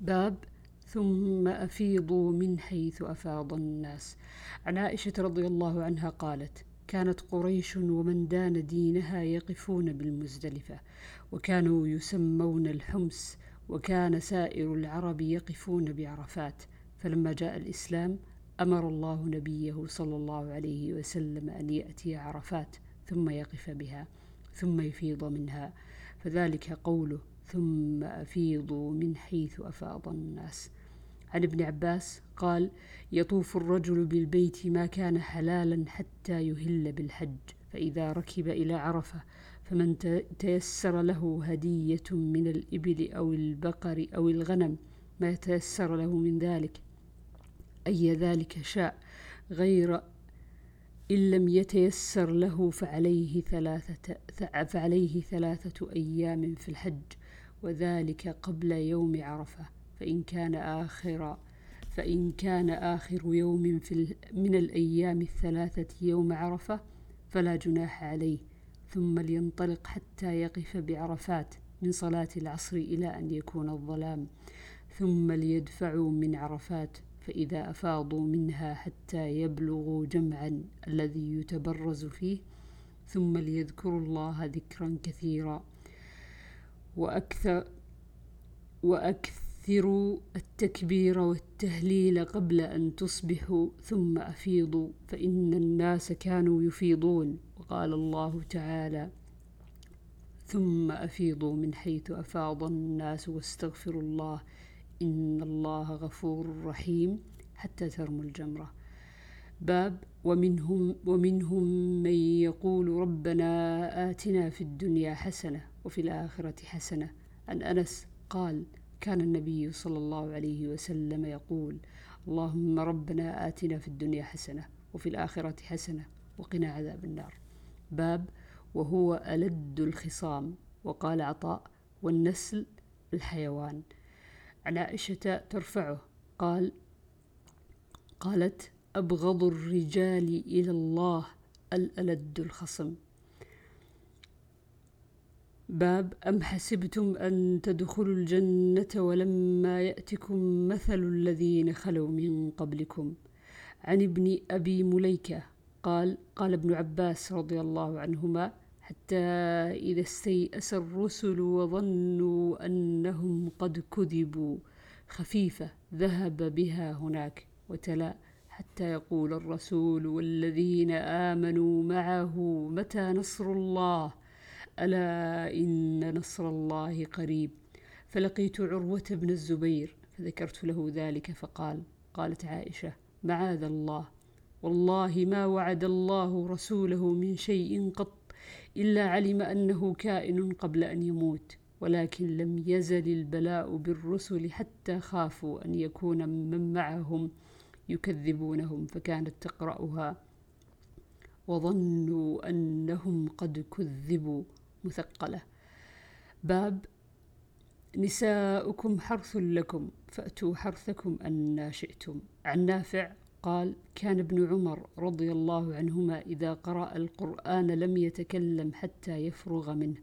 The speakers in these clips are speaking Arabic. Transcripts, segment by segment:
باب ثم أفيضوا من حيث أفاض الناس. عن عائشة رضي الله عنها قالت كانت قريش ومن دان دينها يقفون بالمزدلفة وكانوا يسمون الحمس وكان سائر العرب يقفون بعرفات. فلما جاء الإسلام أمر الله نبيه صلى الله عليه وسلم أن يأتي عرفات ثم يقف بها ثم يفيض منها. فذلك قوله ثم أفيضوا من حيث أفاض الناس. عن ابن عباس قال يطوف الرجل بالبيت ما كان حلالا حتى يهل بالحج فإذا ركب إلى عرفة فمن تيسر له هدية من الإبل أو البقر أو الغنم ما تيسر له من ذلك. أي ذلك شاء غير إن لم يتيسر له فعليه ثلاثة فعليه ثلاثة أيام في الحج. وذلك قبل يوم عرفة فإن كان آخر فإن كان آخر يوم في من الأيام الثلاثة يوم عرفة فلا جناح عليه ثم لينطلق حتى يقف بعرفات من صلاة العصر إلى أن يكون الظلام ثم ليدفعوا من عرفات فإذا أفاضوا منها حتى يبلغوا جمعا الذي يتبرز فيه ثم ليذكروا الله ذكرا كثيرا. وأكثر وأكثروا التكبير والتهليل قبل أن تصبحوا ثم أفيضوا فإن الناس كانوا يفيضون وقال الله تعالى ثم أفيضوا من حيث أفاض الناس واستغفروا الله إن الله غفور رحيم حتى ترموا الجمرة. باب ومنهم ومنهم من يقول ربنا آتنا في الدنيا حسنة وفي الآخرة حسنة. عن أنس قال كان النبي صلى الله عليه وسلم يقول اللهم ربنا آتنا في الدنيا حسنة وفي الآخرة حسنة وقنا عذاب النار. باب وهو ألد الخصام. وقال عطاء والنسل الحيوان. عن عائشة ترفعه قال قالت أبغض الرجال إلى الله الألد الخصم. باب أم حسبتم أن تدخلوا الجنة ولما يأتكم مثل الذين خلوا من قبلكم؟ عن ابن أبي مليكة قال قال ابن عباس رضي الله عنهما حتى إذا استيأس الرسل وظنوا أنهم قد كذبوا خفيفة ذهب بها هناك وتلا. حتى يقول الرسول والذين آمنوا معه متى نصر الله؟ ألا إن نصر الله قريب. فلقيت عروة بن الزبير فذكرت له ذلك فقال قالت عائشة معاذ الله. والله ما وعد الله رسوله من شيء قط إلا علم أنه كائن قبل أن يموت ولكن لم يزل البلاء بالرسل حتى خافوا أن يكون من معهم. يكذبونهم فكانت تقرأها وظنوا أنهم قد كذبوا مثقلة. باب نساؤكم حرث لكم فأتوا حرثكم أن شئتم. عن نافع قال كان ابن عمر رضي الله عنهما إذا قرأ القرآن لم يتكلم حتى يفرغ منه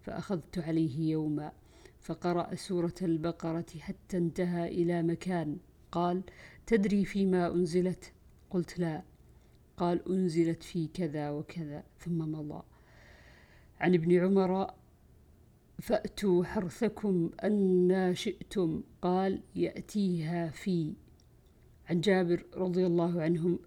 فأخذت عليه يوما فقرأ سورة البقرة حتى انتهى إلى مكان. قال تدري فيما أنزلت؟ قلت لا. قال أنزلت في كذا وكذا ثم مضى. عن ابن عمر فأتوا حرثكم أن شئتم. قال يأتيها في. عن جابر رضي الله عنهم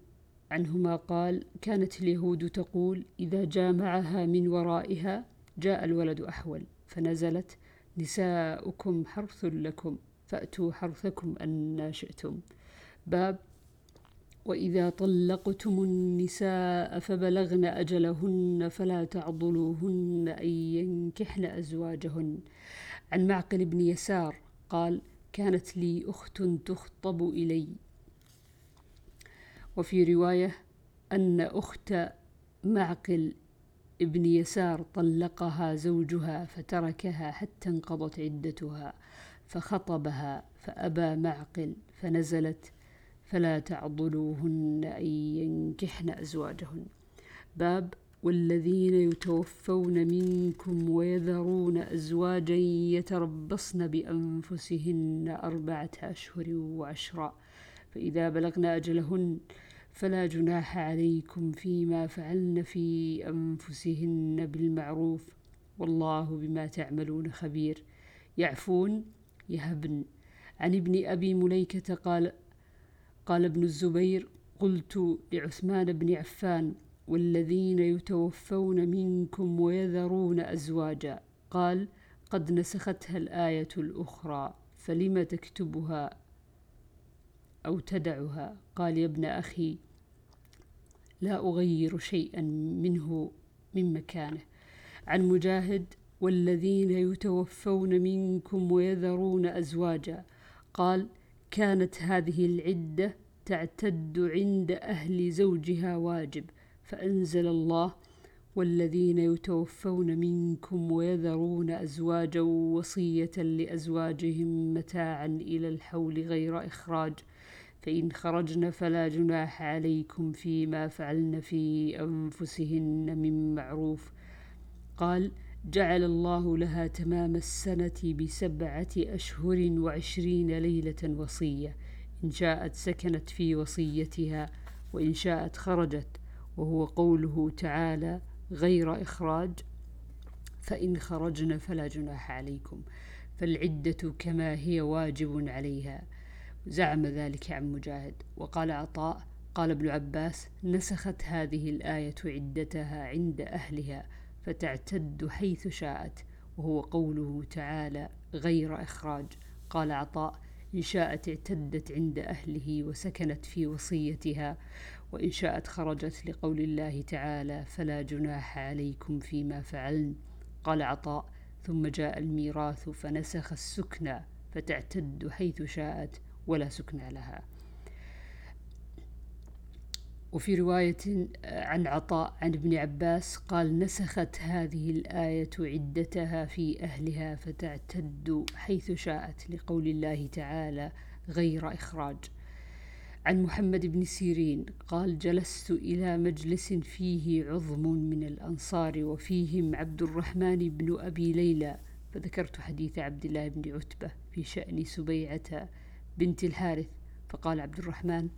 عنهما قال كانت اليهود تقول إذا جامعها من ورائها جاء الولد أحول فنزلت نساؤكم حرث لكم فأتوا حرثكم أن شئتم. باب وإذا طلقتم النساء فبلغن أجلهن فلا تعضلوهن أن ينكحن أزواجهن. عن معقل بن يسار قال كانت لي أخت تخطب إلي وفي رواية أن أخت معقل ابن يسار طلقها زوجها فتركها حتى انقضت عدتها فخطبها فأبى معقل فنزلت فلا تعضلوهن أن ينكحن أزواجهن. باب والذين يتوفون منكم ويذرون أزواجا يتربصن بأنفسهن أربعة أشهر وعشرا. فإذا بلغن أجلهن فلا جناح عليكم فيما فعلن في أنفسهن بالمعروف. والله بما تعملون خبير. يعفون يهبن. عن ابن أبي مليكة قال قال ابن الزبير قلت لعثمان بن عفان والذين يتوفون منكم ويذرون أزواجا. قال قد نسختها الآية الأخرى فلم تكتبها أو تدعها؟ قال يا ابن أخي لا أغير شيئا منه من مكانه. عن مجاهد والذين يتوفون منكم ويذرون أزواجا. قال كانت هذه العدة تعتد عند أهل زوجها واجب فأنزل الله والذين يتوفون منكم ويذرون أزواجا وصية لأزواجهم متاعا إلى الحول غير إخراج فإن خرجن فلا جناح عليكم فيما فعلن في أنفسهن من معروف. قال جعل الله لها تمام السنة بسبعة أشهر وعشرين ليلة وصية إن شاءت سكنت في وصيتها وإن شاءت خرجت وهو قوله تعالى غير إخراج فإن خرجن فلا جناح عليكم فالعدة كما هي واجب عليها. زعم ذلك عن مجاهد. وقال عطاء قال ابن عباس نسخت هذه الآية عدتها عند أهلها فتعتد حيث شاءت وهو قوله تعالى غير إخراج قال عطاء إن شاءت اعتدت عند أهله وسكنت في وصيتها وإن شاءت خرجت لقول الله تعالى فلا جناح عليكم فيما فعلن قال عطاء ثم جاء الميراث فنسخ السكنى فتعتد حيث شاءت ولا سكنى لها وفي رواية عن عطاء عن ابن عباس قال نسخت هذه الآية عدتها في أهلها فتعتد حيث شاءت لقول الله تعالى غير إخراج. عن محمد بن سيرين قال جلست إلى مجلس فيه عظم من الأنصار وفيهم عبد الرحمن بن أبي ليلى فذكرت حديث عبد الله بن عتبة في شأن سبيعة بنت الحارث فقال عبد الرحمن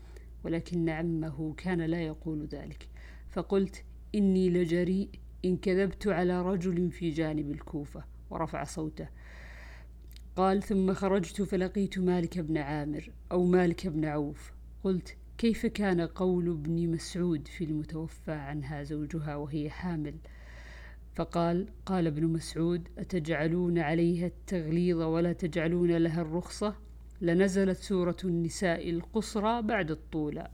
ولكن عمه كان لا يقول ذلك. فقلت إني لجريء إن كذبت على رجل في جانب الكوفة. ورفع صوته. قال ثم خرجت فلقيت مالك بن عامر أو مالك بن عوف. قلت كيف كان قول ابن مسعود في المتوفى عنها زوجها وهي حامل؟ فقال قال ابن مسعود أتجعلون عليها التغليظ ولا تجعلون لها الرخصة؟ لنزلت سورة النساء القصرى بعد الطولى